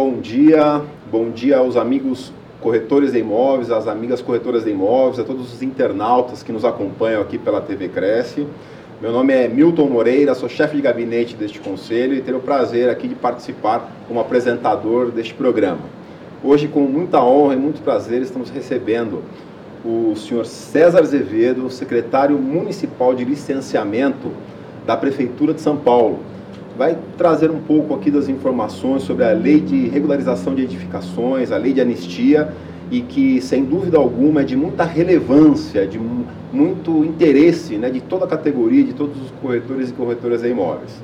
Bom dia, bom dia aos amigos corretores de imóveis, às amigas corretoras de imóveis, a todos os internautas que nos acompanham aqui pela TV Cresce. Meu nome é Milton Moreira, sou chefe de gabinete deste conselho e tenho o prazer aqui de participar como apresentador deste programa. Hoje, com muita honra e muito prazer, estamos recebendo o senhor César Azevedo, secretário municipal de licenciamento da Prefeitura de São Paulo. Vai trazer um pouco aqui das informações sobre a lei de regularização de edificações, a lei de anistia e que, sem dúvida alguma, é de muita relevância, de muito interesse né, de toda a categoria, de todos os corretores e corretoras de imóveis.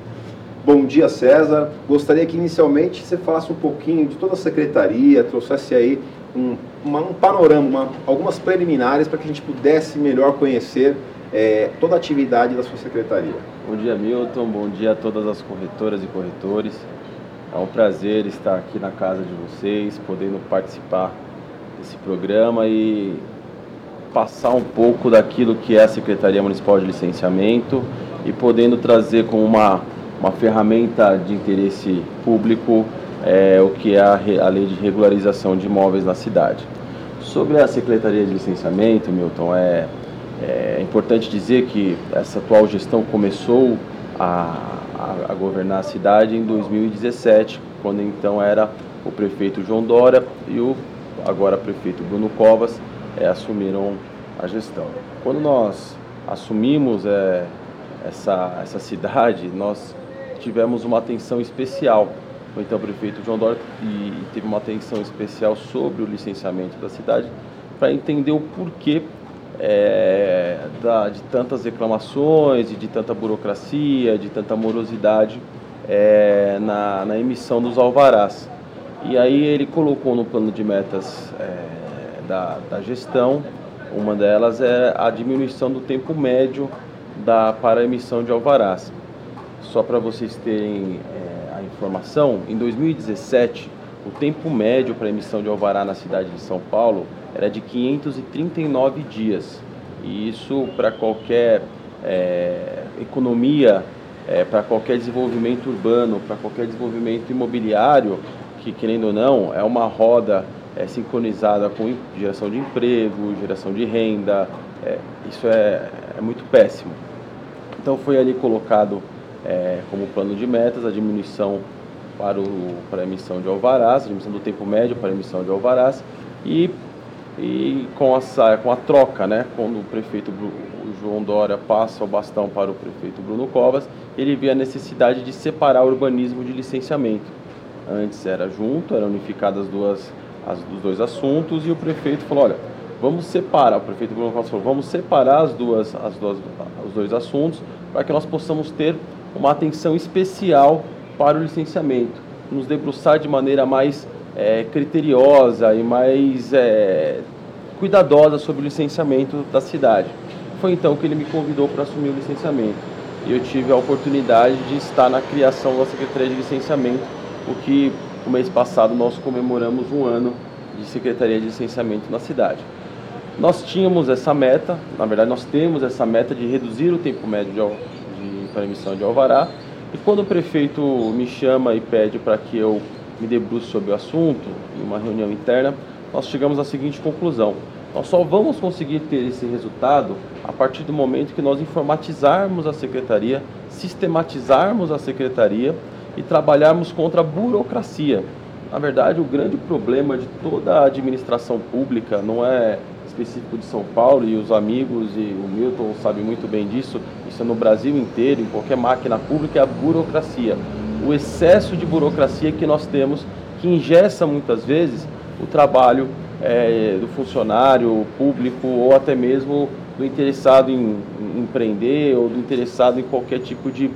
Bom dia, César. Gostaria que inicialmente você falasse um pouquinho de toda a secretaria, trouxesse aí um, uma, um panorama, uma, algumas preliminares para que a gente pudesse melhor conhecer é, toda a atividade da sua secretaria. Bom dia, Milton. Bom dia a todas as corretoras e corretores. É um prazer estar aqui na casa de vocês, podendo participar esse programa e passar um pouco daquilo que é a Secretaria Municipal de Licenciamento e podendo trazer como uma, uma ferramenta de interesse público é, o que é a, a lei de regularização de imóveis na cidade. Sobre a Secretaria de Licenciamento, Milton, é, é importante dizer que essa atual gestão começou a, a, a governar a cidade em 2017, quando então era o prefeito João Dória e o agora prefeito Bruno Covas, é, assumiram a gestão. Quando nós assumimos é, essa, essa cidade, nós tivemos uma atenção especial. O então prefeito João Dória e, teve uma atenção especial sobre o licenciamento da cidade para entender o porquê é, da, de tantas reclamações e de tanta burocracia, de tanta morosidade é, na, na emissão dos alvarás. E aí ele colocou no plano de metas é, da, da gestão, uma delas é a diminuição do tempo médio da, para a emissão de alvarás. Só para vocês terem é, a informação, em 2017, o tempo médio para emissão de alvará na cidade de São Paulo era de 539 dias. E isso para qualquer é, economia, é, para qualquer desenvolvimento urbano, para qualquer desenvolvimento imobiliário, que, querendo ou não, é uma roda é, sincronizada com geração de emprego, geração de renda. É, isso é, é, muito péssimo. Então foi ali colocado é, como plano de metas a diminuição para, o, para a emissão de alvarás, a diminuição do tempo médio para a emissão de alvarás e, e com, a, com a troca, né, quando o prefeito o João Dória passa o bastão para o prefeito Bruno Covas, ele vê a necessidade de separar o urbanismo de licenciamento. Antes era junto, eram unificadas duas, as, os dois assuntos e o prefeito falou, olha, vamos separar, o prefeito Bruno Costa falou, vamos separar as duas, as duas, os dois assuntos para que nós possamos ter uma atenção especial para o licenciamento, nos debruçar de maneira mais é, criteriosa e mais é, cuidadosa sobre o licenciamento da cidade. Foi então que ele me convidou para assumir o licenciamento e eu tive a oportunidade de estar na criação da Secretaria de Licenciamento o que o mês passado nós comemoramos um ano de Secretaria de Licenciamento na cidade. Nós tínhamos essa meta, na verdade nós temos essa meta de reduzir o tempo médio de, para emissão de alvará, e quando o prefeito me chama e pede para que eu me debruce sobre o assunto, em uma reunião interna, nós chegamos à seguinte conclusão. Nós só vamos conseguir ter esse resultado a partir do momento que nós informatizarmos a secretaria, sistematizarmos a secretaria e trabalharmos contra a burocracia. Na verdade, o grande problema de toda a administração pública não é específico de São Paulo e os amigos e o Milton sabe muito bem disso, isso é no Brasil inteiro, em qualquer máquina pública, é a burocracia. O excesso de burocracia que nós temos, que ingessa muitas vezes o trabalho é, do funcionário público ou até mesmo do interessado em, em empreender ou do interessado em qualquer tipo de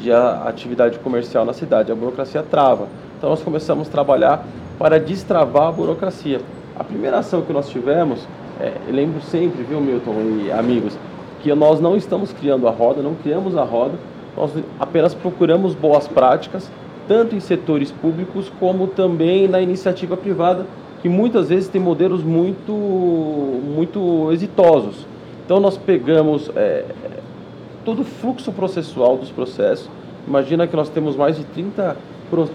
de atividade comercial na cidade. A burocracia trava. Então nós começamos a trabalhar para destravar a burocracia. A primeira ação que nós tivemos, é, lembro sempre, viu, Milton e amigos, que nós não estamos criando a roda, não criamos a roda, nós apenas procuramos boas práticas, tanto em setores públicos como também na iniciativa privada, que muitas vezes tem modelos muito, muito exitosos. Então nós pegamos é, todo o fluxo processual dos processos. Imagina que nós temos mais de 30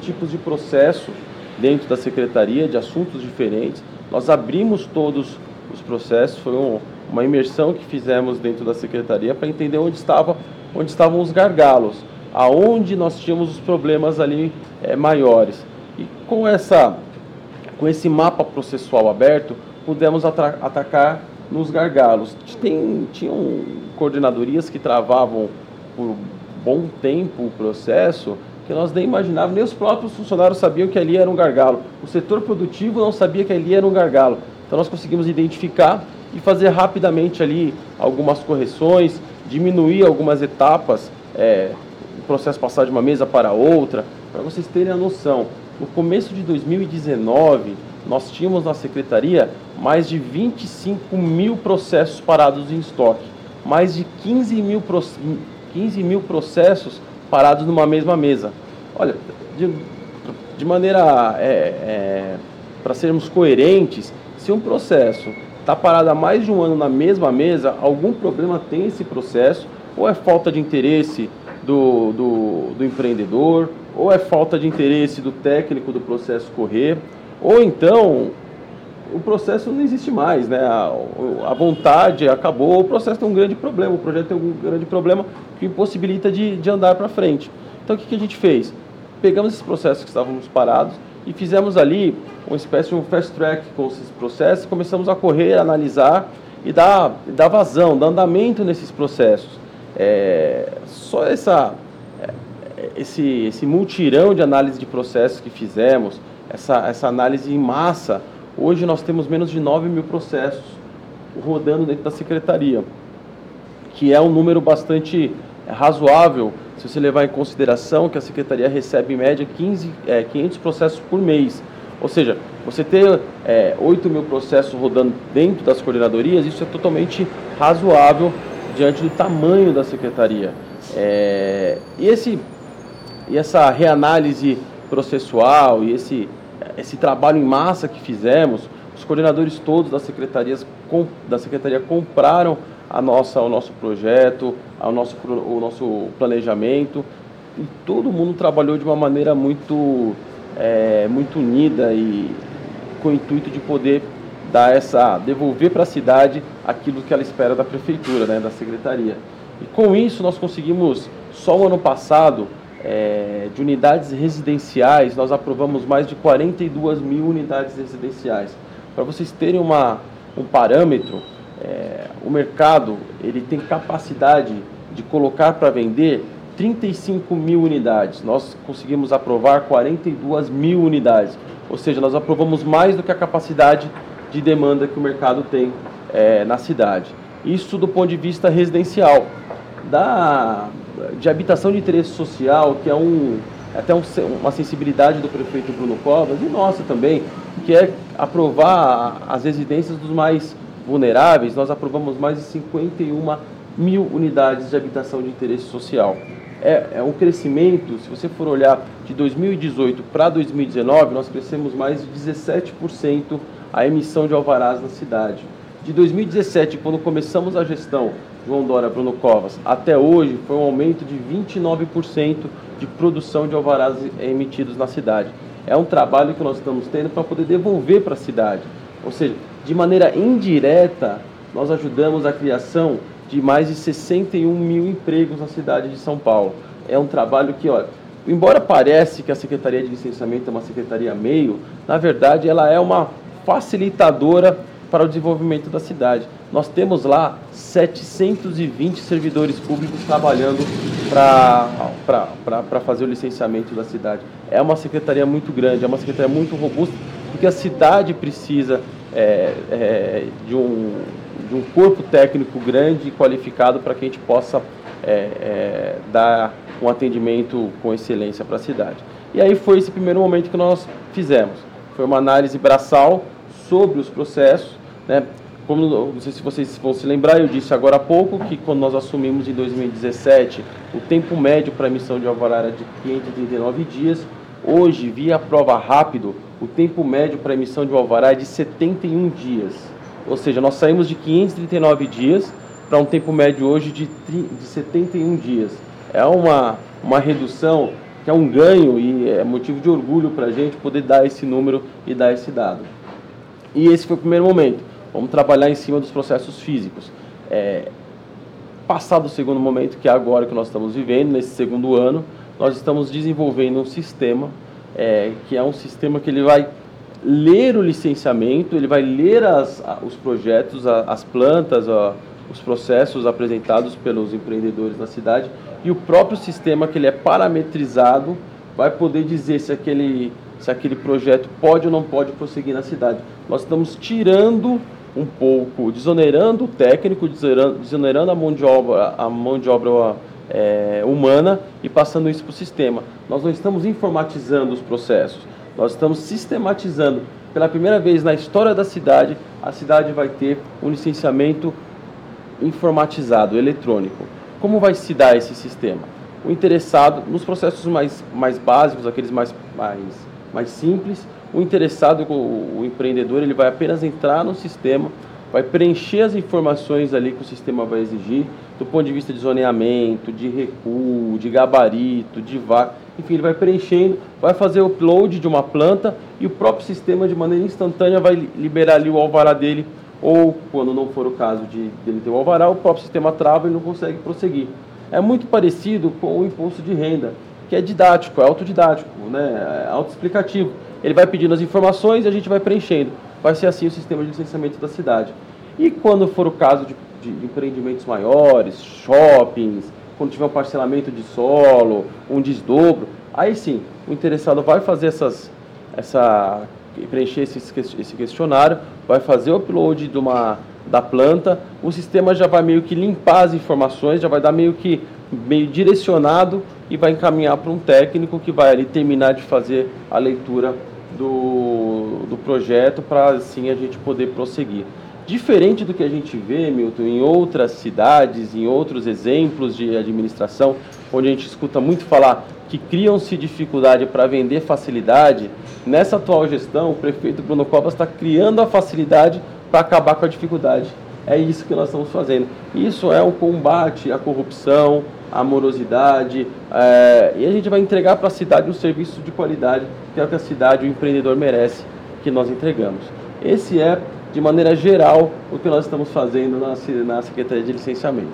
tipos de processo dentro da secretaria de assuntos diferentes. Nós abrimos todos os processos, foi um, uma imersão que fizemos dentro da secretaria para entender onde, estava, onde estavam os gargalos, aonde nós tínhamos os problemas ali é, maiores. E com, essa, com esse mapa processual aberto, pudemos atacar nos gargalos. Tem, tinham coordenadorias que travavam por bom tempo o processo, que nós nem imaginávamos, nem os próprios funcionários sabiam que ali era um gargalo. O setor produtivo não sabia que ali era um gargalo. Então nós conseguimos identificar e fazer rapidamente ali algumas correções, diminuir algumas etapas, é, o processo passar de uma mesa para outra, para vocês terem a noção. No começo de 2019, nós tínhamos na secretaria mais de 25 mil processos parados em estoque, mais de 15 mil, 15 mil processos parados numa mesma mesa. Olha, de, de maneira é, é, para sermos coerentes, se um processo está parado há mais de um ano na mesma mesa, algum problema tem esse processo, ou é falta de interesse do, do, do empreendedor, ou é falta de interesse do técnico do processo correr, ou então o processo não existe mais, né? A, a, vontade acabou, o processo tem um grande problema, o projeto tem um grande problema que impossibilita de, de andar para frente. Então o que, que a gente fez? Pegamos esses processos que estávamos parados e fizemos ali uma espécie de um fast track com esses processos, começamos a correr, analisar e dar, dar vazão, dar andamento nesses processos. É, só essa, é, esse, esse multirão de análise de processos que fizemos, essa, essa análise em massa, hoje nós temos menos de 9 mil processos rodando dentro da secretaria, que é um número bastante razoável se você levar em consideração que a secretaria recebe em média 15, é, 500 processos por mês. Ou seja, você ter é, 8 mil processos rodando dentro das coordenadorias, isso é totalmente razoável diante do tamanho da secretaria. É, e, esse, e essa reanálise processual e esse, esse trabalho em massa que fizemos, os coordenadores todos das secretarias da secretaria compraram a nossa, o nosso projeto, ao nosso, o nosso planejamento e todo mundo trabalhou de uma maneira muito, é, muito unida e com o intuito de poder dar essa devolver para a cidade aquilo que ela espera da prefeitura, né, da secretaria. E com isso nós conseguimos só o ano passado é, de unidades residenciais, nós aprovamos mais de 42 mil unidades residenciais. Para vocês terem uma, um parâmetro, o mercado ele tem capacidade de colocar para vender 35 mil unidades. Nós conseguimos aprovar 42 mil unidades. Ou seja, nós aprovamos mais do que a capacidade de demanda que o mercado tem é, na cidade. Isso do ponto de vista residencial. Da, de habitação de interesse social, que é um, até um, uma sensibilidade do prefeito Bruno Covas e nossa também, que é aprovar as residências dos mais vulneráveis. Nós aprovamos mais de 51 mil unidades de habitação de interesse social. É, é um crescimento, se você for olhar de 2018 para 2019, nós crescemos mais de 17% a emissão de alvarás na cidade. De 2017, quando começamos a gestão João Dória Bruno Covas, até hoje foi um aumento de 29% de produção de alvarás emitidos na cidade. É um trabalho que nós estamos tendo para poder devolver para a cidade. Ou seja, de maneira indireta, nós ajudamos a criação de mais de 61 mil empregos na cidade de São Paulo. É um trabalho que, olha, embora pareça que a Secretaria de Licenciamento é uma secretaria meio, na verdade ela é uma facilitadora para o desenvolvimento da cidade. Nós temos lá 720 servidores públicos trabalhando para fazer o licenciamento da cidade. É uma secretaria muito grande, é uma secretaria muito robusta, porque a cidade precisa é, é, de, um, de um corpo técnico grande e qualificado para que a gente possa é, é dar um atendimento com excelência para a cidade. E aí foi esse primeiro momento que nós fizemos. Foi uma análise braçal sobre os processos, né? Como, não sei se vocês vão se lembrar, eu disse agora há pouco que quando nós assumimos em 2017, o tempo médio para emissão de alvará era de 539 dias. Hoje, via prova rápido, o tempo médio para emissão de alvará é de 71 dias. Ou seja, nós saímos de 539 dias para um tempo médio hoje de, de 71 dias. É uma, uma redução que é um ganho e é motivo de orgulho para a gente poder dar esse número e dar esse dado. E esse foi o primeiro momento. Vamos trabalhar em cima dos processos físicos. É, passado o segundo momento, que é agora que nós estamos vivendo, nesse segundo ano, nós estamos desenvolvendo um sistema, é, que é um sistema que ele vai ler o licenciamento, ele vai ler as, os projetos, as plantas, os processos apresentados pelos empreendedores na cidade e o próprio sistema que ele é parametrizado vai poder dizer se aquele, se aquele projeto pode ou não pode prosseguir na cidade. Nós estamos tirando um pouco, desonerando o técnico, desonerando a mão de obra, a mão de obra é, humana e passando isso para o sistema. Nós não estamos informatizando os processos, nós estamos sistematizando. Pela primeira vez na história da cidade, a cidade vai ter um licenciamento informatizado, eletrônico. Como vai se dar esse sistema? O interessado, nos processos mais, mais básicos, aqueles mais, mais, mais simples, o interessado, o, o empreendedor, ele vai apenas entrar no sistema, vai preencher as informações ali que o sistema vai exigir, do ponto de vista de zoneamento, de recuo, de gabarito, de vaga, enfim, ele vai preenchendo, vai fazer o upload de uma planta e o próprio sistema de maneira instantânea vai liberar ali o alvará dele, ou quando não for o caso de ele ter o alvará, o próprio sistema trava e não consegue prosseguir. É muito parecido com o imposto de renda, que é didático, é autodidático, né? é autoexplicativo. Ele vai pedindo as informações e a gente vai preenchendo. Vai ser assim o sistema de licenciamento da cidade. E quando for o caso de, de, empreendimentos maiores, shoppings, quando tiver um parcelamento de solo, um desdobro, aí sim, o interessado vai fazer essas, essa, preencher esse, esse questionário, vai fazer o upload de uma, da planta, o sistema já vai meio que limpar as informações, já vai dar meio que meio direcionado e vai encaminhar para um técnico que vai ali terminar de fazer a leitura do, do projeto para assim a gente poder prosseguir. Diferente do que a gente vê, Milton, em outras cidades, em outros exemplos de administração, onde a gente escuta muito falar que criam-se dificuldade para vender facilidade, nessa atual gestão, o prefeito Bruno Covas está criando a facilidade para acabar com a dificuldade. É isso que nós estamos fazendo. Isso é um combate à corrupção, à morosidade, é, e a gente vai entregar para a cidade um serviço de qualidade, que é o que a cidade, o empreendedor merece, que nós entregamos. Esse é de maneira geral, o que nós estamos fazendo na, na Secretaria de Licenciamento.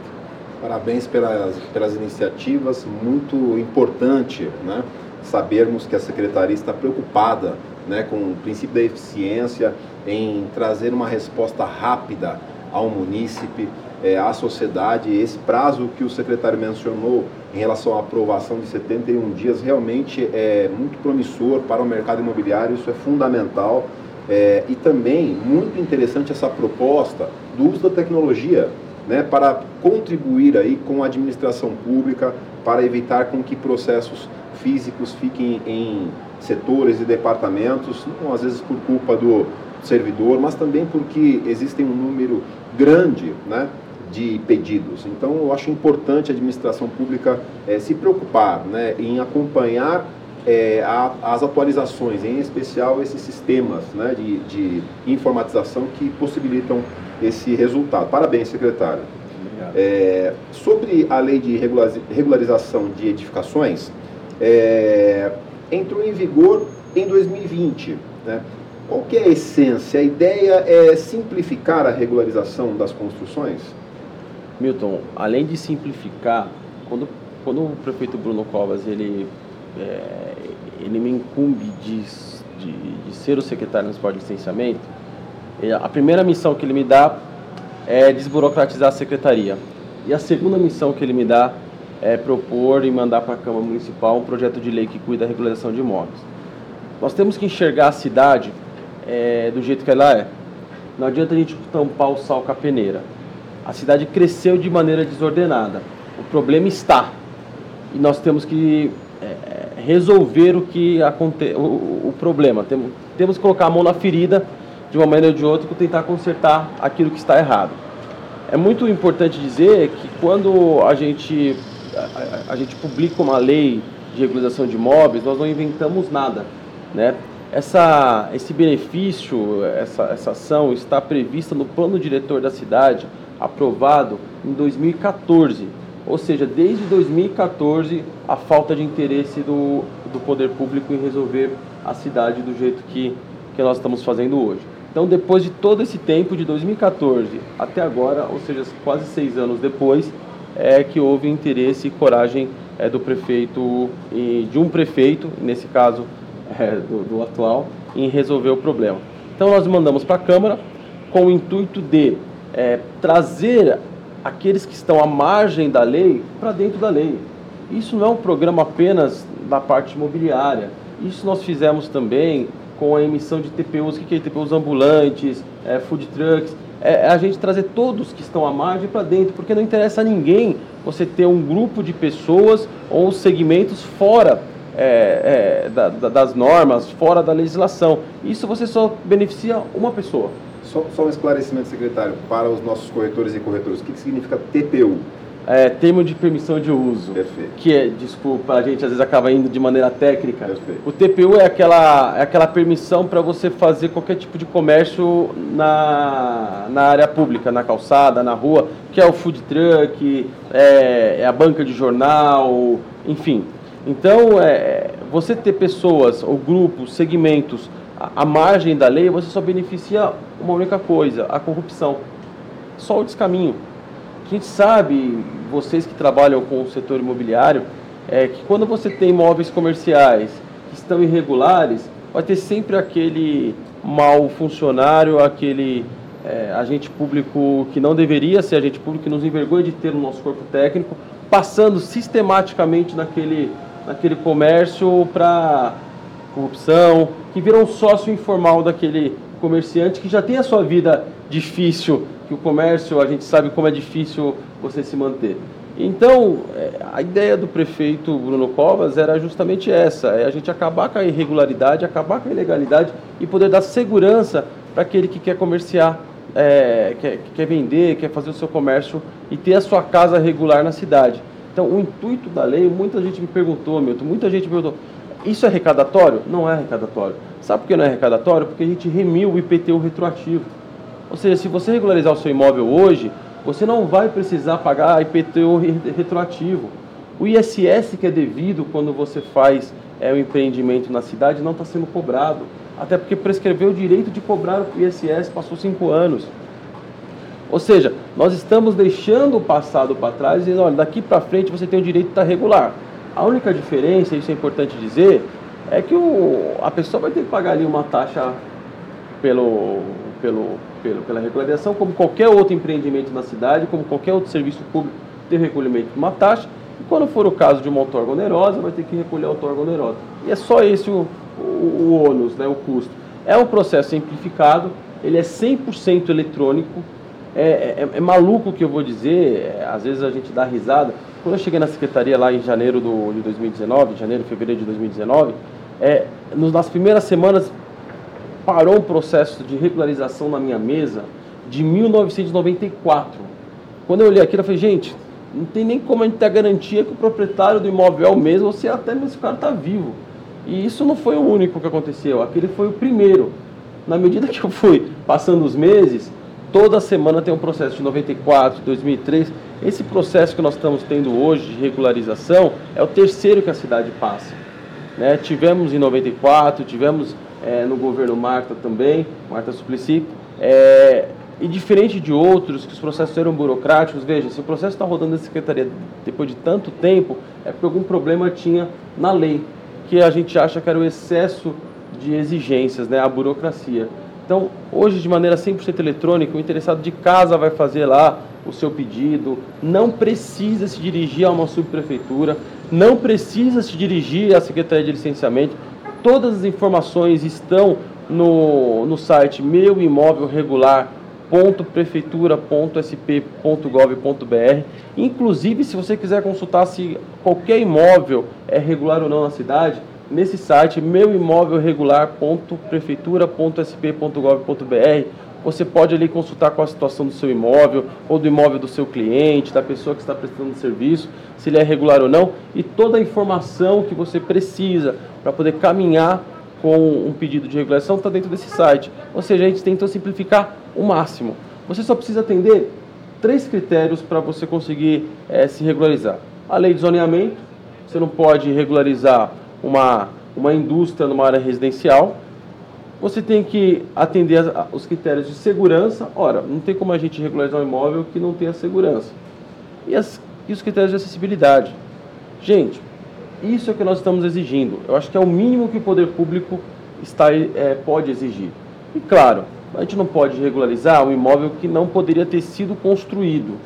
Parabéns pelas, pelas iniciativas, muito importante né, sabermos que a Secretaria está preocupada né, com o princípio da eficiência, em trazer uma resposta rápida ao munícipe, é, à sociedade. Esse prazo que o secretário mencionou em relação à aprovação de 71 dias realmente é muito promissor para o mercado imobiliário, isso é fundamental. É, e também muito interessante essa proposta do uso da tecnologia né, para contribuir aí com a administração pública para evitar com que processos físicos fiquem em setores e departamentos, não às vezes por culpa do servidor, mas também porque existem um número grande né, de pedidos. Então, eu acho importante a administração pública é, se preocupar né, em acompanhar é, a, as atualizações, em especial esses sistemas né, de, de, informatização que possibilitam esse resultado. Parabéns, secretário. É, sobre a lei de regularização de edificações, é, entrou em vigor em 2020. Né? Qual que é a essência? A ideia é simplificar a regularização das construções? Milton, além de simplificar, quando, quando o prefeito Bruno Covas ele é, ele me incumbe de, de, de, ser o secretário municipal de licenciamento, a primeira missão que ele me dá é desburocratizar a secretaria. E a segunda missão que ele me dá é propor e mandar para a Câmara Municipal um projeto de lei que cuida da regularização de imóveis. Nós temos que enxergar a cidade é, do jeito que ela é. Não adianta a gente tampar o sal com a peneira. A cidade cresceu de maneira desordenada. O problema está. E nós temos que resolver o que aconte o, o problema. Temos, temos que colocar a mão na ferida de uma maneira ou de outra para tentar consertar aquilo que está errado. É muito importante dizer que quando a gente, a, a gente publica uma lei de regularização de imóveis, nós não inventamos nada. Né? Essa, esse benefício, essa, essa ação está prevista no plano diretor da cidade, aprovado em 2014 Ou seja, desde 2014, a falta de interesse do, do poder público em resolver a cidade do jeito que, que nós estamos fazendo hoje. Então, depois de todo esse tempo, de 2014 até agora, ou seja, quase seis anos depois, é que houve interesse e coragem é, do prefeito, de um prefeito, nesse caso é, do, do atual, em resolver o problema. Então, nós mandamos para a Câmara com o intuito de é, trazer aqueles que estão à margem da lei para dentro da lei. Isso não é um programa apenas da parte imobiliária. Isso nós fizemos também com a emissão de TPUs, que é TPUs ambulantes, é, food trucks, é, é a gente trazer todos que estão à margem para dentro, porque não interessa a ninguém você ter um grupo de pessoas ou segmentos fora é, é, da, da, das normas, fora da legislação. Isso você só beneficia uma pessoa. Só, só um esclarecimento, secretário, para os nossos corretores e corretoras. O que, que significa TPU? É, termo de permissão de uso. Perfeito. Que é, desculpa, a gente às vezes acaba indo de maneira técnica. Perfeito. O TPU é aquela, é aquela permissão para você fazer qualquer tipo de comércio na, na área pública, na calçada, na rua, que é o food truck, é, é a banca de jornal, enfim. Então, é, você ter pessoas ou grupos, segmentos à margem da lei, você só beneficia uma única coisa, a corrupção. Só o descaminho. A gente sabe, vocês que trabalham com o setor imobiliário, é que quando você tem imóveis comerciais que estão irregulares, vai ter sempre aquele mau funcionário, aquele é, agente público que não deveria ser agente público, que nos envergonha de ter no nosso corpo técnico, passando sistematicamente naquele, naquele comércio para corrupção, que vira um sócio informal daquele comerciante que já tem a sua vida difícil, que o comércio, a gente sabe como é difícil você se manter. Então, é, a ideia do prefeito Bruno Covas era justamente essa, é a gente acabar com a irregularidade, acabar com a ilegalidade e poder dar segurança para aquele que quer comerciar, é, quer, quer vender, quer fazer o seu comércio e ter a sua casa regular na cidade. Então, o intuito da lei, muita gente me perguntou, Milton, muita gente me perguntou, isso é arrecadatório? Não é arrecadatório. Sabe por que não é arrecadatório? Porque a gente remiu o IPTU retroativo. Ou seja, se você regularizar o seu imóvel hoje, você não vai precisar pagar IPTU retroativo. O ISS que é devido quando você faz é, o empreendimento na cidade não está sendo cobrado. Até porque prescreveu o direito de cobrar o ISS, passou cinco anos. Ou seja, nós estamos deixando o passado para trás e olha, daqui para frente você tem o direito de estar regular. A única diferença, isso é importante dizer, é que o, a pessoa vai ter que pagar ali uma taxa pelo, pelo, pelo, pela regularização, como qualquer outro empreendimento na cidade, como qualquer outro serviço público, ter recolhimento de uma taxa. E quando for o caso de uma outorga onerosa, vai ter que recolher a outorga onerosa. E é só esse o, o, o ônus, né, o custo. É um processo simplificado, ele é 100% eletrônico, é, é, é, maluco o que eu vou dizer, é, às vezes a gente dá risada. Quando eu cheguei na secretaria lá em janeiro do, de 2019, janeiro, fevereiro de 2019, é, nas primeiras semanas parou um processo de regularização na minha mesa de 1994. Quando eu olhei aquilo, eu falei, gente, não tem nem como a gente ter a garantia que o proprietário do imóvel é o mesmo, ou se até mesmo o cara está vivo. E isso não foi o único que aconteceu, aquele foi o primeiro. Na medida que eu fui passando os meses, toda semana tem um processo de 94, 2003. Esse processo que nós estamos tendo hoje de regularização é o terceiro que a cidade passa. Né? Tivemos em 94, tivemos é, no governo Marta também, Marta Suplicy. É, e diferente de outros, que os processos eram burocráticos, veja, se o processo está rodando na secretaria depois de tanto tempo, é porque algum problema tinha na lei, que a gente acha que era o excesso de exigências, né, a burocracia. Então, hoje, de maneira 100% eletrônica, o interessado de casa vai fazer lá o seu pedido, não precisa se dirigir a uma subprefeitura, não precisa se dirigir à Secretaria de Licenciamento. Todas as informações estão no, no site meuimóvelregular.prefeitura.sp.gov.br. Inclusive, se você quiser consultar se qualquer imóvel é regular ou não na cidade, nesse site meuimóvelregular.prefeitura.sp.gov.br você pode ali consultar qual a situação do seu imóvel ou do imóvel do seu cliente, da pessoa que está prestando serviço, se ele é regular ou não, e toda a informação que você precisa para poder caminhar com um pedido de regulação está dentro desse site. Ou seja, a gente tentou simplificar o máximo. Você só precisa atender três critérios para você conseguir é, se regularizar. A lei de zoneamento, você não pode regularizar uma, uma indústria numa área residencial. Você tem que atender as, os critérios de segurança. Ora, não tem como a gente regularizar um imóvel que não tenha segurança. E, as, e os critérios de acessibilidade. Gente, isso é o que nós estamos exigindo. Eu acho que é o mínimo que o poder público está, é, pode exigir. E claro, a gente não pode regularizar um imóvel que não poderia ter sido construído.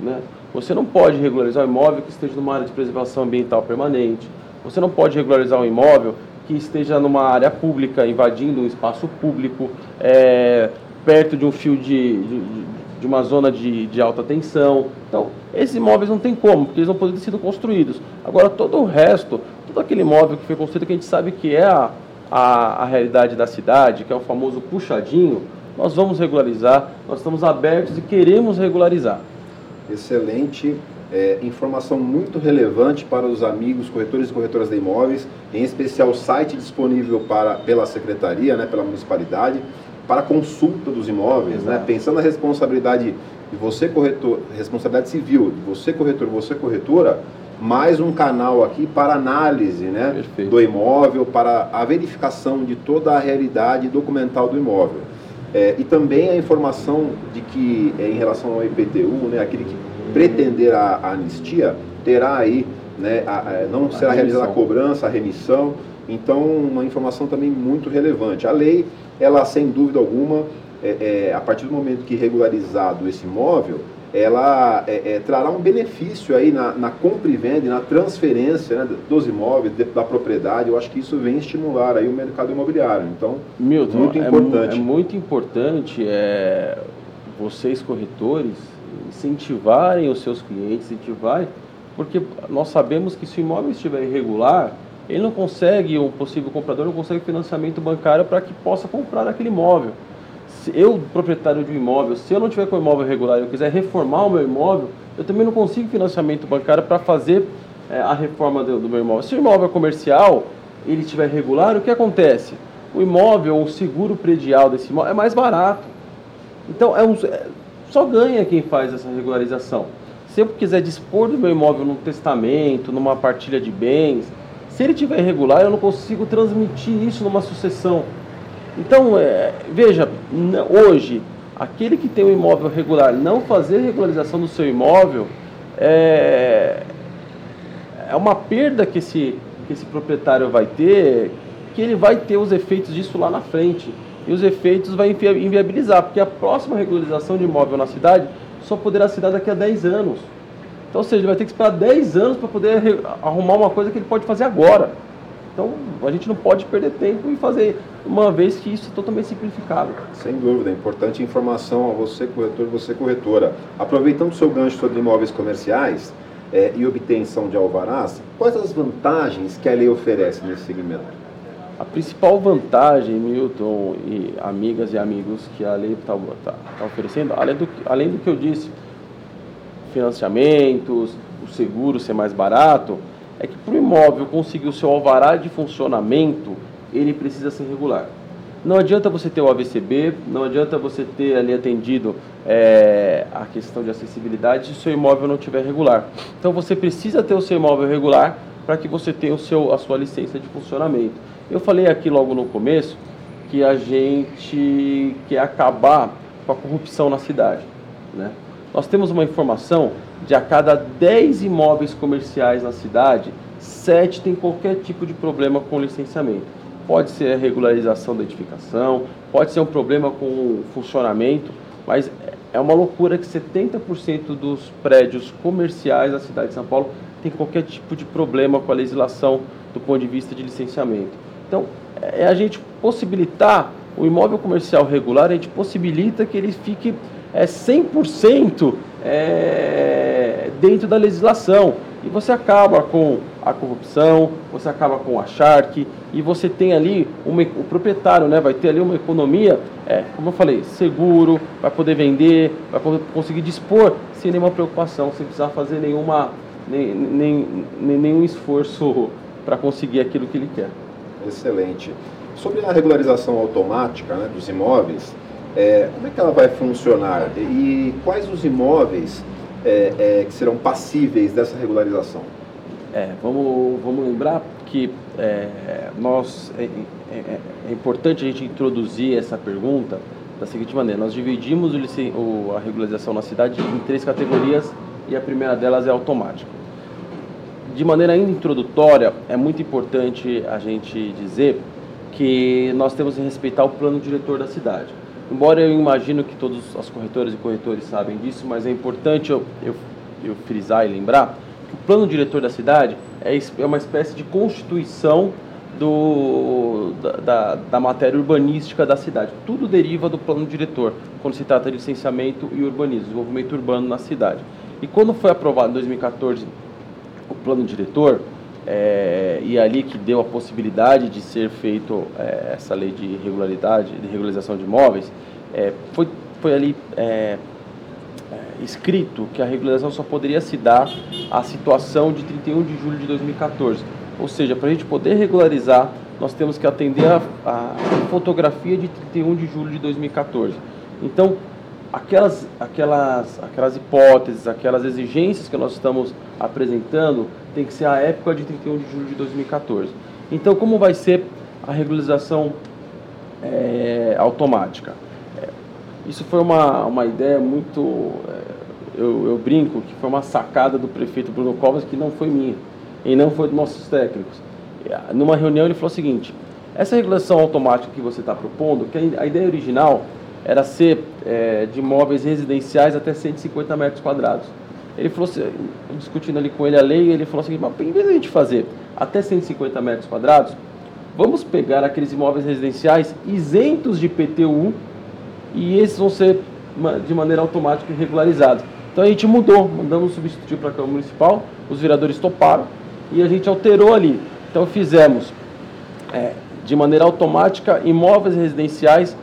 Né? Você não pode regularizar um imóvel que esteja numa área de preservação ambiental permanente. Você não pode regularizar um imóvel que esteja numa área pública, invadindo um espaço público, é, perto de um fio de, de, de uma zona de, de, alta tensão. Então, esses imóveis não tem como, porque eles não podem ter sido construídos. Agora, todo o resto, todo aquele imóvel que foi construído, que a gente sabe que é a, a, a realidade da cidade, que é o famoso puxadinho, nós vamos regularizar, nós estamos abertos e queremos regularizar. Excelente é, informação muito relevante para os amigos corretores e corretoras de imóveis, em especial o site disponível para, pela secretaria, né, pela municipalidade, para consulta dos imóveis, né, pensando na responsabilidade de você corretor, responsabilidade civil, de você corretor, você corretora, mais um canal aqui para análise né, do imóvel, para a verificação de toda a realidade documental do imóvel. É, e também a informação de que, é, em relação ao IPTU, né, aquele que pretender a, a anistia, terá aí, né, a, a, não será realizada a cobrança, a remissão. Então, uma informação também muito relevante. A lei, ela sem dúvida alguma, é, é, a partir do momento que regularizado esse imóvel, ela é, é, trará um benefício aí na, na, compra e venda, na transferência né, dos imóveis, da propriedade. Eu acho que isso vem estimular aí o mercado imobiliário. Então, Milton, muito é importante. É, muito importante é, vocês corretores incentivarem os seus clientes, incentivarem, porque nós sabemos que se o imóvel estiver irregular, ele não consegue, o possível comprador não consegue financiamento bancário para que possa comprar aquele imóvel se eu, proprietário de um imóvel, se eu não tiver com o imóvel regular e eu quiser reformar o meu imóvel, eu também não consigo financiamento bancário para fazer é, a reforma do, do, meu imóvel. Se o imóvel é comercial, ele estiver regular, o que acontece? O imóvel, o seguro predial desse imóvel é mais barato. Então, é um, é, só ganha quem faz essa regularização. Se eu quiser dispor do meu imóvel num testamento, numa partilha de bens, se ele estiver irregular, eu não consigo transmitir isso numa sucessão. Então, é, veja, hoje, aquele que tem um imóvel regular não fazer regularização do seu imóvel é, é uma perda que esse, que esse proprietário vai ter, que ele vai ter os efeitos disso lá na frente. E os efeitos vai inviabilizar, porque a próxima regularização de imóvel na cidade só poderá ser dada daqui a 10 anos. Então, ou seja, ele vai ter que esperar 10 anos para poder arrumar uma coisa que ele pode fazer agora. Então, a gente não pode perder tempo e fazer, uma vez que isso é totalmente simplificado. Sem dúvida, importante informação a você, corretor, você, corretora. Aproveitando o seu gancho sobre imóveis comerciais é, e obtenção de alvarás, quais as vantagens que a lei oferece nesse segmento? A principal vantagem, Milton e amigas e amigos, que a lei está tá, tá oferecendo, além do, além do que eu disse, financiamentos, o seguro ser mais barato, é que para o imóvel conseguir o seu alvará de funcionamento, ele precisa ser regular. Não adianta você ter o AVCB, não adianta você ter ali atendido é, a questão de acessibilidade se o seu imóvel não estiver regular. Então você precisa ter o seu imóvel regular para que você tenha o seu, a sua licença de funcionamento. Eu falei aqui logo no começo que a gente quer acabar com a corrupção na cidade. Né? Nós temos uma informação de a cada 10 imóveis comerciais na cidade, 7 tem qualquer tipo de problema com licenciamento. Pode ser a regularização da edificação, pode ser um problema com o funcionamento, mas é uma loucura que 70% dos prédios comerciais da cidade de São Paulo tem qualquer tipo de problema com a legislação do ponto de vista de licenciamento. Então, é a gente possibilitar o imóvel comercial regular, a gente possibilita que ele fique é, 100% é, dentro da legislação. E você acaba com a corrupção, você acaba com a charque, e você tem ali, uma, o proprietário né, vai ter ali uma economia, é, como eu falei, seguro, vai poder vender, vai conseguir dispor sem nenhuma preocupação, sem precisar fazer nenhuma, nem, nem, nem nenhum esforço para conseguir aquilo que ele quer. Excelente. Sobre a regularização automática né, dos imóveis, É, como é que ela vai funcionar e quais os imóveis é, é, que serão passíveis dessa regularização? É, vamos, vamos lembrar que é, nós é, é, é, importante a gente introduzir essa pergunta da seguinte maneira: nós dividimos o, a regularização na cidade em três categorias e a primeira delas é automática. De maneira ainda introdutória, é muito importante a gente dizer que nós temos que respeitar o plano diretor da cidade. Embora eu imagino que todos as corretoras e corretores sabem disso, mas é importante eu, eu, eu frisar e lembrar que o plano diretor da cidade é, é uma espécie de constituição do, da, da, matéria urbanística da cidade. Tudo deriva do plano diretor, quando se trata de licenciamento e urbanismo, desenvolvimento urbano na cidade. E quando foi aprovado em 2014 o plano diretor, é, e ali que deu a possibilidade de ser feito é, essa lei de regularidade, de regularização de imóveis, é, foi, foi ali escrito que a regularização só poderia se dar à situação de 31 de julho de 2014. Ou seja, para a gente poder regularizar, nós temos que atender a, a fotografia de 31 de julho de 2014. Então, aquelas, aquelas, aquelas hipóteses, aquelas exigências que nós estamos apresentando, tem que ser a época de 31 de julho de 2014. Então, como vai ser a regularização é, automática? É, isso foi uma, uma ideia muito. É, eu, eu, brinco que foi uma sacada do prefeito Bruno Covas que não foi minha e não foi dos nossos técnicos. Numa reunião ele falou o seguinte: essa regulação automática que você está propondo, que a ideia original era ser é, de imóveis residenciais até 150 metros quadrados. Ele falou assim, discutindo ali com ele a lei, ele falou assim, mas em vez de a gente fazer até 150 metros quadrados, vamos pegar aqueles imóveis residenciais isentos de PTU e esses vão ser de maneira automática regularizados. Então a gente mudou, mandamos substituir para a Câmara Municipal, os vereadores toparam e a gente alterou ali. Então fizemos é, de maneira automática imóveis residenciais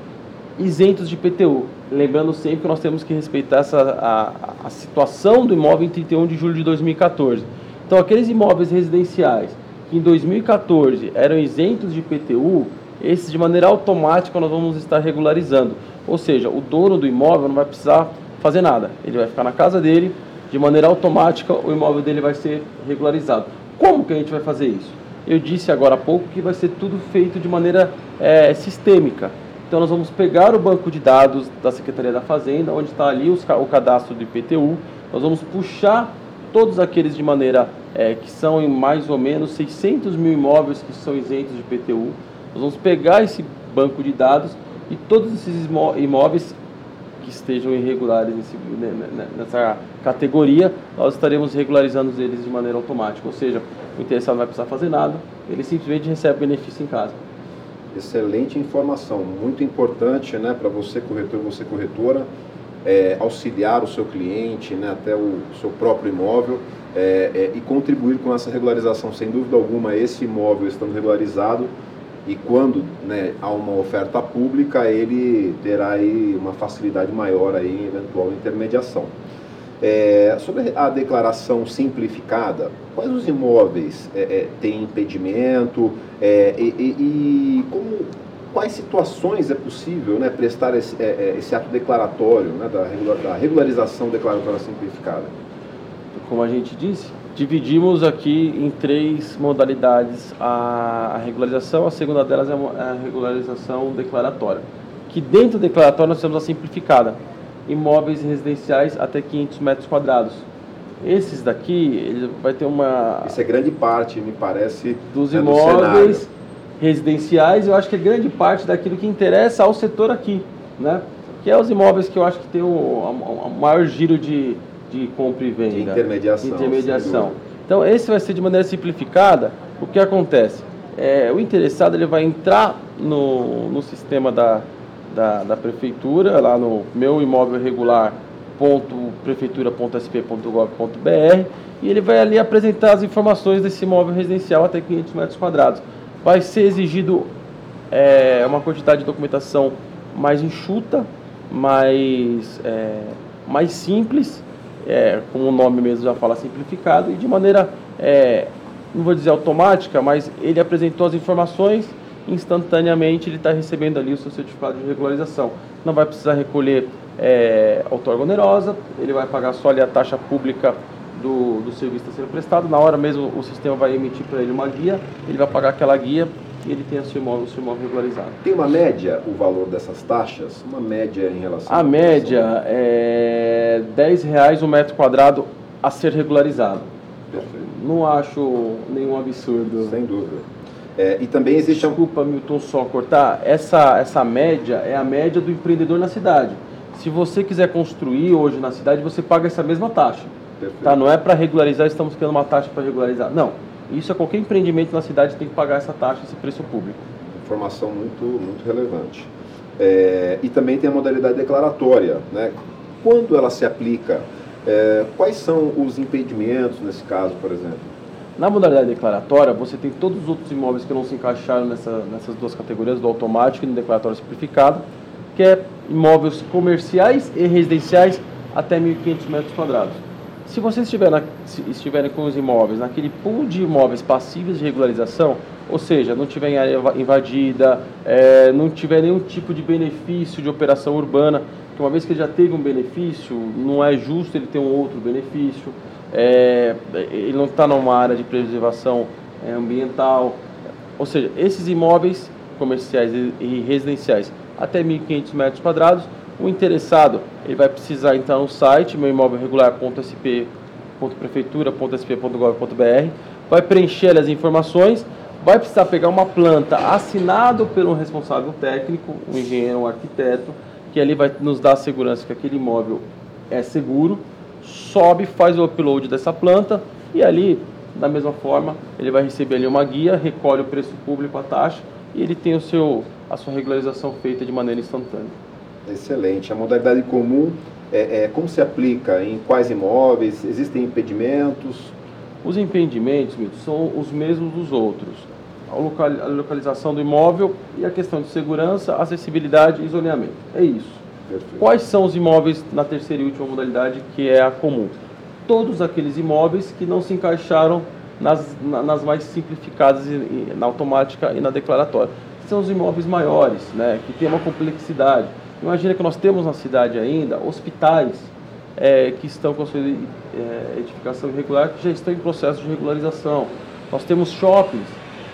isentos de PTU. Lembrando sempre que nós temos que respeitar essa, a, a situação do imóvel em 31 de julho de 2014. Então, aqueles imóveis residenciais que em 2014 eram isentos de PTU, esses de maneira automática nós vamos estar regularizando. Ou seja, o dono do imóvel não vai precisar fazer nada. Ele vai ficar na casa dele, de maneira automática o imóvel dele vai ser regularizado. Como que a gente vai fazer isso? Eu disse agora há pouco que vai ser tudo feito de maneira é, sistêmica. Então nós vamos pegar o banco de dados da Secretaria da Fazenda, onde está ali os, o cadastro do IPTU, nós vamos puxar todos aqueles de maneira é, que são em mais ou menos 600 mil imóveis que são isentos de IPTU. Nós vamos pegar esse banco de dados e todos esses imóveis que estejam irregulares nesse, né, né, né, nessa categoria, nós estaremos regularizando eles de maneira automática. Ou seja, o interessado não vai precisar fazer nada, ele simplesmente recebe benefício em casa excelente informação, muito importante né, para você corretor você corretora, é, auxiliar o seu cliente, né, até o seu próprio imóvel é, é, e contribuir com essa regularização. Sem dúvida alguma, esse imóvel estando regularizado e quando né, há uma oferta pública, ele terá aí uma facilidade maior aí em eventual intermediação. É, sobre a declaração simplificada, quais os imóveis é, é, têm impedimento é, e, e, e, como, quais situações é possível né, prestar esse, é, é, esse, ato declaratório né, da, regular, da regularização declaratória simplificada? Como a gente disse, dividimos aqui em três modalidades a, a regularização, a segunda delas é a regularização declaratória. Que dentro do declaratório nós temos a simplificada imóveis residenciais até 500 metros quadrados. Esses daqui, ele vai ter uma. Isso é grande parte, me parece. Dos imóveis do residenciais, eu acho que é grande parte daquilo que interessa ao setor aqui, né? Que é os imóveis que eu acho que tem o, o, o maior giro de, de compra e venda. De intermediação. intermediação. Então, esse vai ser de maneira simplificada. O que acontece? É, o interessado ele vai entrar no, no sistema da, da, da prefeitura, lá no meu imóvel regular prefeitura.sp.gov.br e ele vai ali apresentar as informações desse imóvel residencial até 500 metros quadrados. Vai ser exigido é, uma quantidade de documentação mais enxuta, mais, é, mais simples, é, como o nome mesmo já fala, simplificado, e de maneira, é, não vou dizer automática, mas ele apresentou as informações instantaneamente ele está recebendo ali o seu certificado de regularização. Não vai precisar recolher é, outorga onerosa, ele vai pagar só ali a taxa pública do, do serviço a ser prestado. Na hora mesmo o sistema vai emitir para ele uma guia, ele vai pagar aquela guia e ele tem o seu imóvel, o seu imóvel regularizado. Tem uma média o valor dessas taxas? Uma média em relação A média é 10 reais o um metro quadrado a ser regularizado. Perfeito. Não acho nenhum absurdo. Sem dúvida. É, e também existe. Desculpa, Milton, só cortar. Essa, essa média é a média do empreendedor na cidade. Se você quiser construir hoje na cidade, você paga essa mesma taxa. Tá? Não é para regularizar, estamos criando uma taxa para regularizar. Não. Isso é qualquer empreendimento na cidade tem que pagar essa taxa, esse preço público. Informação muito, muito relevante. É, e também tem a modalidade declaratória. Né? Quando ela se aplica, é, quais são os impedimentos nesse caso, por exemplo? Na modalidade declaratória, você tem todos os outros imóveis que não se encaixaram nessa, nessas duas categorias, do automático e do declaratório simplificado, que é imóveis comerciais e residenciais até 1.500 metros quadrados. Se vocês estiverem, estiverem com os imóveis naquele pool de imóveis passíveis de regularização, ou seja, não tiver área invadida, é, não tiver nenhum tipo de benefício de operação urbana, que uma vez que ele já teve um benefício, não é justo ele ter um outro benefício, é, ele não está numa área de preservação é, ambiental, ou seja, esses imóveis comerciais e residenciais até 1.500 metros quadrados o interessado ele vai precisar entrar no site meuimóvelregular.sp.prefeitura.sp.gov.br, vai preencher as informações, vai precisar pegar uma planta assinado pelo responsável técnico, um engenheiro, um arquiteto, que ali vai nos dar a segurança que aquele imóvel é seguro, sobe, faz o upload dessa planta e ali, da mesma forma, ele vai receber ali uma guia, recolhe o preço público, a taxa e ele tem o seu, a sua regularização feita de maneira instantânea. Excelente. A modalidade comum, é, é, como se aplica? Em quais imóveis? Existem impedimentos? Os impedimentos, Mito, são os mesmos dos outros. A, local, a localização do imóvel e a questão de segurança, acessibilidade e zoneamento. É isso. Quais são os imóveis na terceira e última modalidade, que é a comum? Todos aqueles imóveis que não se encaixaram nas, nas mais simplificadas, na automática e na declaratória. São os imóveis maiores, né, que têm uma complexidade Imagina que nós temos na cidade ainda hospitais é, que estão com a sua é, edificação irregular, que já estão em processo de regularização. Nós temos shoppings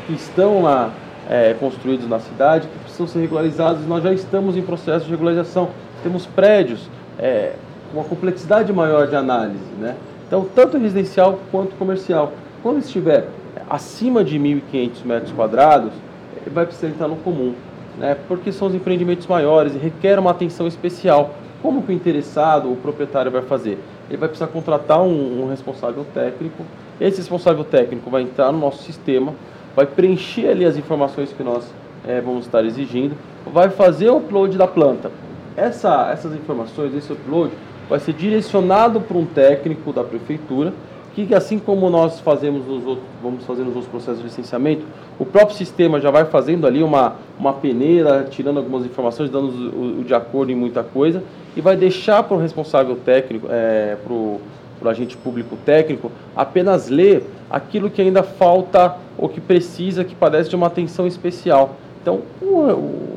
que estão lá é, construídos na cidade, que precisam ser regularizados, e nós já estamos em processo de regularização. Temos prédios é, com uma complexidade maior de análise. Né? Então, tanto residencial quanto comercial. Quando estiver acima de 1.500 metros quadrados, vai precisar entrar no comum né, porque são os empreendimentos maiores e requer uma atenção especial. Como que o interessado, o proprietário vai fazer? Ele vai precisar contratar um, um responsável técnico. Esse responsável técnico vai entrar no nosso sistema, vai preencher ali as informações que nós é, vamos estar exigindo, vai fazer o upload da planta. Essa, essas informações, esse upload, vai ser direcionado para um técnico da prefeitura que assim como nós fazemos nos outros, vamos fazer nos outros processos de licenciamento, o próprio sistema já vai fazendo ali uma, uma peneira, tirando algumas informações, dando o, o de acordo em muita coisa, e vai deixar para o responsável técnico, é, para o agente público técnico, apenas ler aquilo que ainda falta ou que precisa, que padece de uma atenção especial. Então, o, o, o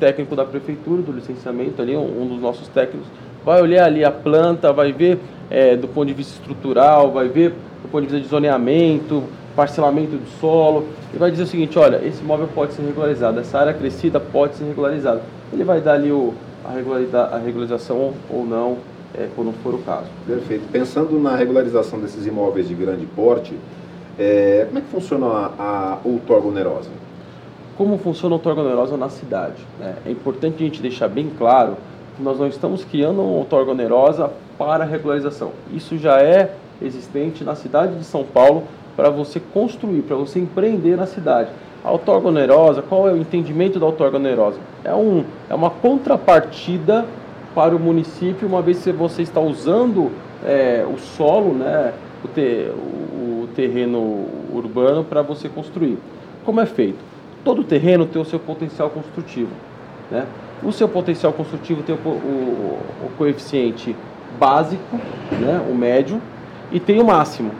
técnico da prefeitura, do licenciamento ali, um, dos nossos técnicos, vai olhar ali a planta, vai ver é, do ponto de vista estrutural, vai ver do ponto de vista de zoneamento, parcelamento do solo, e vai dizer o seguinte, olha, esse imóvel pode ser regularizado, essa área crescida pode ser regularizada. Ele vai dar ali o, a, a regularização ou não, é, quando for o caso. Perfeito. Pensando na regularização desses imóveis de grande porte, é, como é que funciona a, a outorga onerosa? Como funciona a onerosa na cidade? Né? É importante a gente deixar bem claro que nós não estamos criando uma outorga onerosa para regularização. Isso já é existente na cidade de São Paulo para você construir, para você empreender na cidade. A outorga onerosa, qual é o entendimento da outorga onerosa? É, um, é uma contrapartida para o município, uma vez que você está usando é, o solo, né, o, ter, o terreno urbano para você construir. Como é feito? Todo terreno tem o seu potencial construtivo. Né? O seu potencial construtivo tem o, o, o coeficiente básico, né, o médio, e tem o máximo.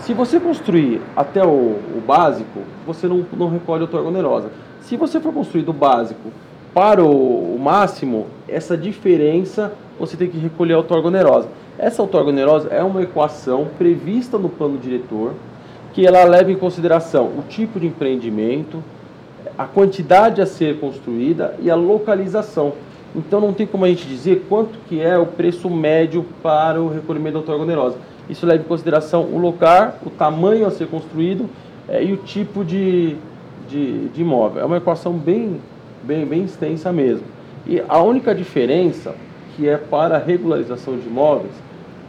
Se você construir até o, o básico, você não, não recolhe outorga onerosa. Se você for construir do básico para o, máximo, essa diferença você tem que recolher a outorga onerosa. Essa outorga onerosa é uma equação prevista no plano diretor, que ela leva em consideração o tipo de empreendimento, a quantidade a ser construída e a localização. Então não tem como a gente dizer quanto que é o preço médio para o recolhimento da outorga onerosa. Isso leva em consideração o lugar, o tamanho a ser construído é, e o tipo de, de, de, imóvel. É uma equação bem, bem, bem extensa mesmo. E a única diferença que é para a regularização de imóveis,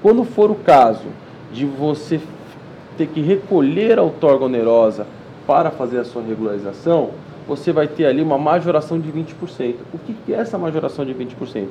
quando for o caso de você ter que recolher a outorga onerosa para fazer a sua regularização, você vai ter ali uma majoração de 20%. O que é essa majoração de 20%?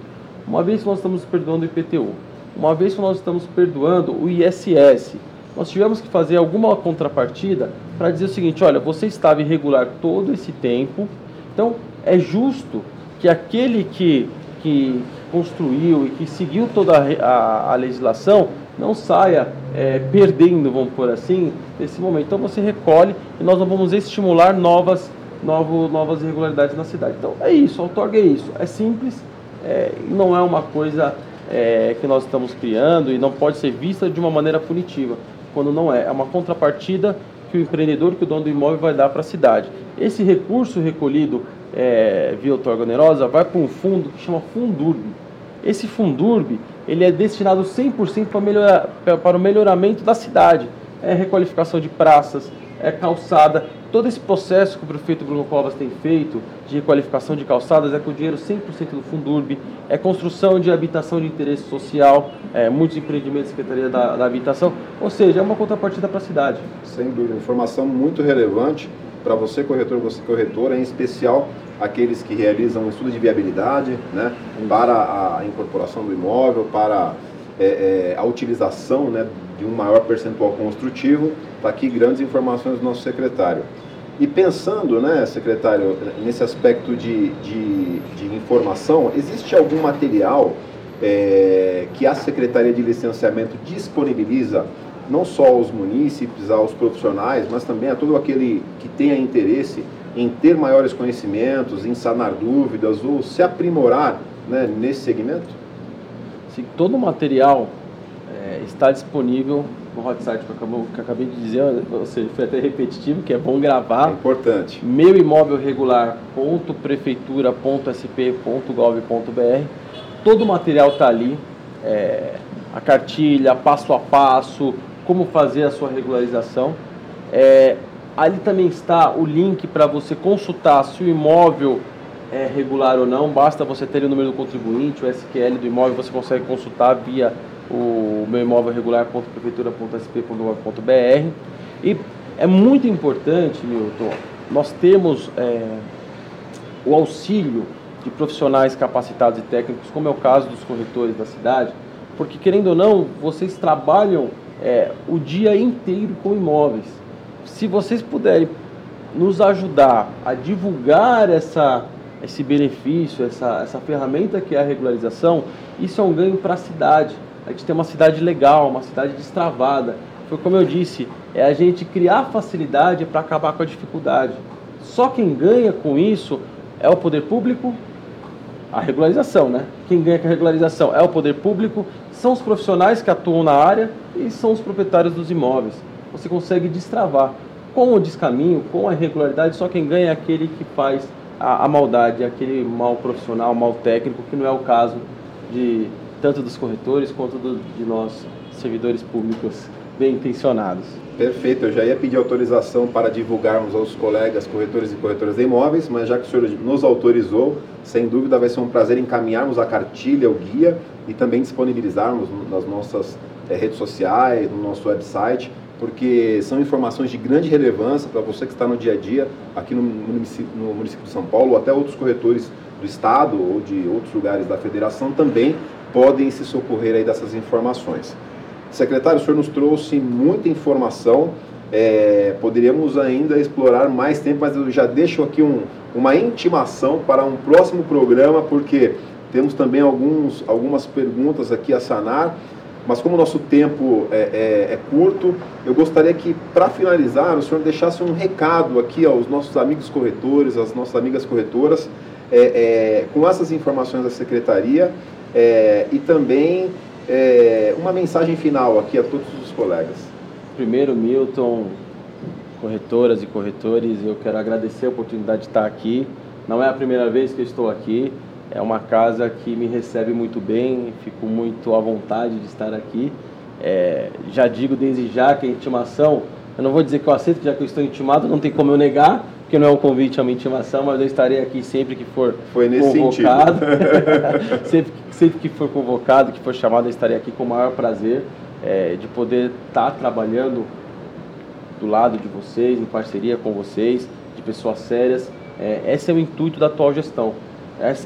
Uma vez que nós estamos perdoando o IPTU, uma vez que nós estamos perdoando o ISS, nós tivemos que fazer alguma contrapartida para dizer o seguinte: olha, você estava irregular todo esse tempo, então é justo que aquele que, que construiu e que seguiu toda a, a, a legislação não saia é, perdendo, vamos por assim, nesse momento. Então você recolhe e nós não vamos estimular novas, novo, novas irregularidades na cidade. Então é isso, a outorga é isso. É simples, é, não é uma coisa é, que nós estamos criando e não pode ser vista de uma maneira punitiva, quando não é. É uma contrapartida que o empreendedor, que o dono do imóvel vai dar para a cidade. Esse recurso recolhido é, via outorga onerosa vai para um fundo que chama Fundurb. Esse Fundurb ele é destinado 100% para, melhorar, para o melhoramento da cidade. É requalificação de praças, é calçada. Todo esse processo que o prefeito Bruno Covas tem feito de requalificação de calçadas é com dinheiro 100% do Fundurb, é construção de habitação de interesse social, é, muitos empreendimentos da Secretaria da, da Habitação, ou seja, é uma contrapartida para a cidade. Sem dúvida, informação muito relevante para você, corretor, você corretora, em especial aqueles que realizam um estudo de viabilidade né, para a incorporação do imóvel, para é, é, a utilização né, de um maior percentual construtivo. Está aqui grandes informações do nosso secretário. E pensando, né, secretário, nesse aspecto de, de, de informação, existe algum material é, que a Secretaria de Licenciamento disponibiliza não só aos munícipes, aos profissionais, mas também a todo aquele que tenha interesse em ter maiores conhecimentos, em sanar dúvidas ou se aprimorar né, nesse segmento? Sim, todo o material é, está disponível no hot site que eu, acabou, que eu acabei de dizer, ou seja, foi até repetitivo, que é bom gravar. É importante. Meu imóvel regular.prefeitura.sp.gov.br. Todo o material está ali, é, a cartilha, passo a passo, como fazer a sua regularização. É, ali também está o link para você consultar se o imóvel é regular ou não. Basta você ter o número do contribuinte, o SQL do imóvel, você consegue consultar via o meu imóvel regular.prefeitura.sp.gov.br. E é muito importante, Milton, nós temos é, o auxílio de profissionais capacitados e técnicos, como é o caso dos corretores da cidade, porque querendo ou não, vocês trabalham é, o dia inteiro com imóveis. Se vocês puderem nos ajudar a divulgar essa, esse benefício, essa, essa ferramenta que é a regularização, isso é um ganho para a cidade. A gente tem uma cidade legal, uma cidade destravada. Foi como eu disse, é a gente criar facilidade para acabar com a dificuldade. Só quem ganha com isso é o poder público, a regularização, né? Quem ganha com a regularização é o poder público, são os profissionais que atuam na área e são os proprietários dos imóveis. Você consegue destravar. Com o descaminho, com a irregularidade, só quem ganha é aquele que faz a, a maldade, aquele mal profissional, mal técnico, que não é o caso de tanto dos corretores quanto do, de nós, servidores públicos bem intencionados. Perfeito, eu já ia pedir autorização para divulgarmos aos colegas corretores e corretoras de imóveis, mas já que o senhor nos autorizou, sem dúvida vai ser um prazer encaminharmos a cartilha, o guia e também disponibilizarmos nas nossas é, redes sociais, no nosso website, porque são informações de grande relevância para você que está no dia a dia aqui no município, no município de São Paulo, ou até outros corretores do estado ou de outros lugares da federação também podem se socorrer aí dessas informações. Secretário, o senhor nos trouxe muita informação, é, poderíamos ainda explorar mais tempo, mas eu já deixo aqui um, uma intimação para um próximo programa, porque temos também alguns, algumas perguntas aqui a sanar. mas como o nosso tempo é, é, é curto, eu gostaria que, para finalizar, o senhor deixasse um recado aqui aos nossos amigos corretores, às nossas amigas corretoras, é, é, com essas informações da secretaria é, e também uma mensagem final aqui a todos os colegas. Primeiro, Milton, corretoras e corretores, eu quero agradecer a oportunidade de estar aqui. Não é a primeira vez que eu estou aqui, é uma casa que me recebe muito bem, fico muito à vontade de estar aqui. É, já digo desde já que a intimação, eu não vou dizer que eu aceito, já que eu estou intimado, não tem como eu negar, porque não é um convite, é uma intimação, mas eu estarei aqui sempre que for Foi nesse convocado. sempre, sempre que for convocado, que for chamado, eu estarei aqui com o maior prazer é, de poder estar trabalhando do lado de vocês, em parceria com vocês, de pessoas sérias. É, esse é o intuito da atual gestão.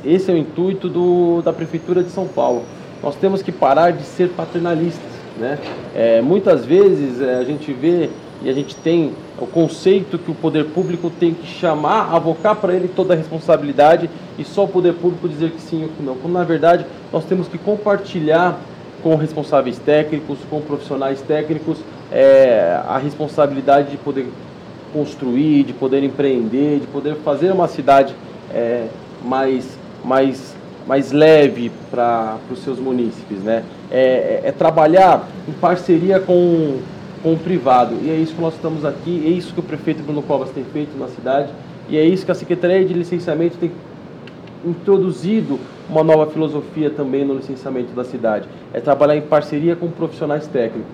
Esse é o intuito do, da Prefeitura de São Paulo. Nós temos que parar de ser paternalistas. Né? É, muitas vezes é, a gente vê e a gente tem o conceito que o poder público tem que chamar, avocar para ele toda a responsabilidade e só o poder público dizer que sim ou que não. Quando na verdade nós temos que compartilhar com responsáveis técnicos, com profissionais técnicos, é, a responsabilidade de poder construir, de poder empreender, de poder fazer uma cidade é, mais, mais, mais leve para os seus munícipes. Né? É, é, é, trabalhar em parceria com, com o privado. E é isso que nós estamos aqui, é isso que o prefeito Bruno Covas tem feito na cidade, e é isso que a Secretaria de Licenciamento tem introduzido uma nova filosofia também no licenciamento da cidade. É trabalhar em parceria com profissionais técnicos.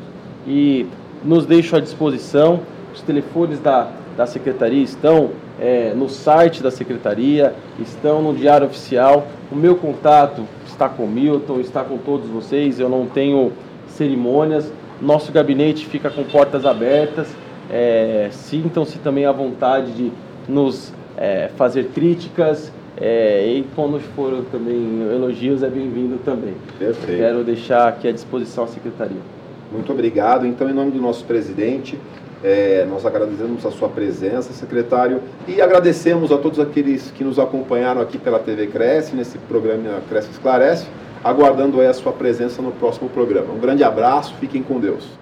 E nos deixo à disposição, os telefones da, da Secretaria estão é, no site da Secretaria, estão no Diário Oficial. O meu contato está com o Milton, está com todos vocês, eu não tenho cerimônias. Nosso gabinete fica com portas abertas. É, Sintam-se também à vontade de nos é, fazer críticas, é, e quando for também elogios, é bem-vindo também. Perfeito. Quero deixar aqui à disposição a secretaria. Muito obrigado. Então, em nome do nosso presidente, é, nós agradecemos a sua presença, secretário, e agradecemos a todos aqueles que nos acompanharam aqui pela TV Cresce, nesse programa Cresce Esclarece, aguardando aí a sua presença no próximo programa. Um grande abraço, fiquem com Deus.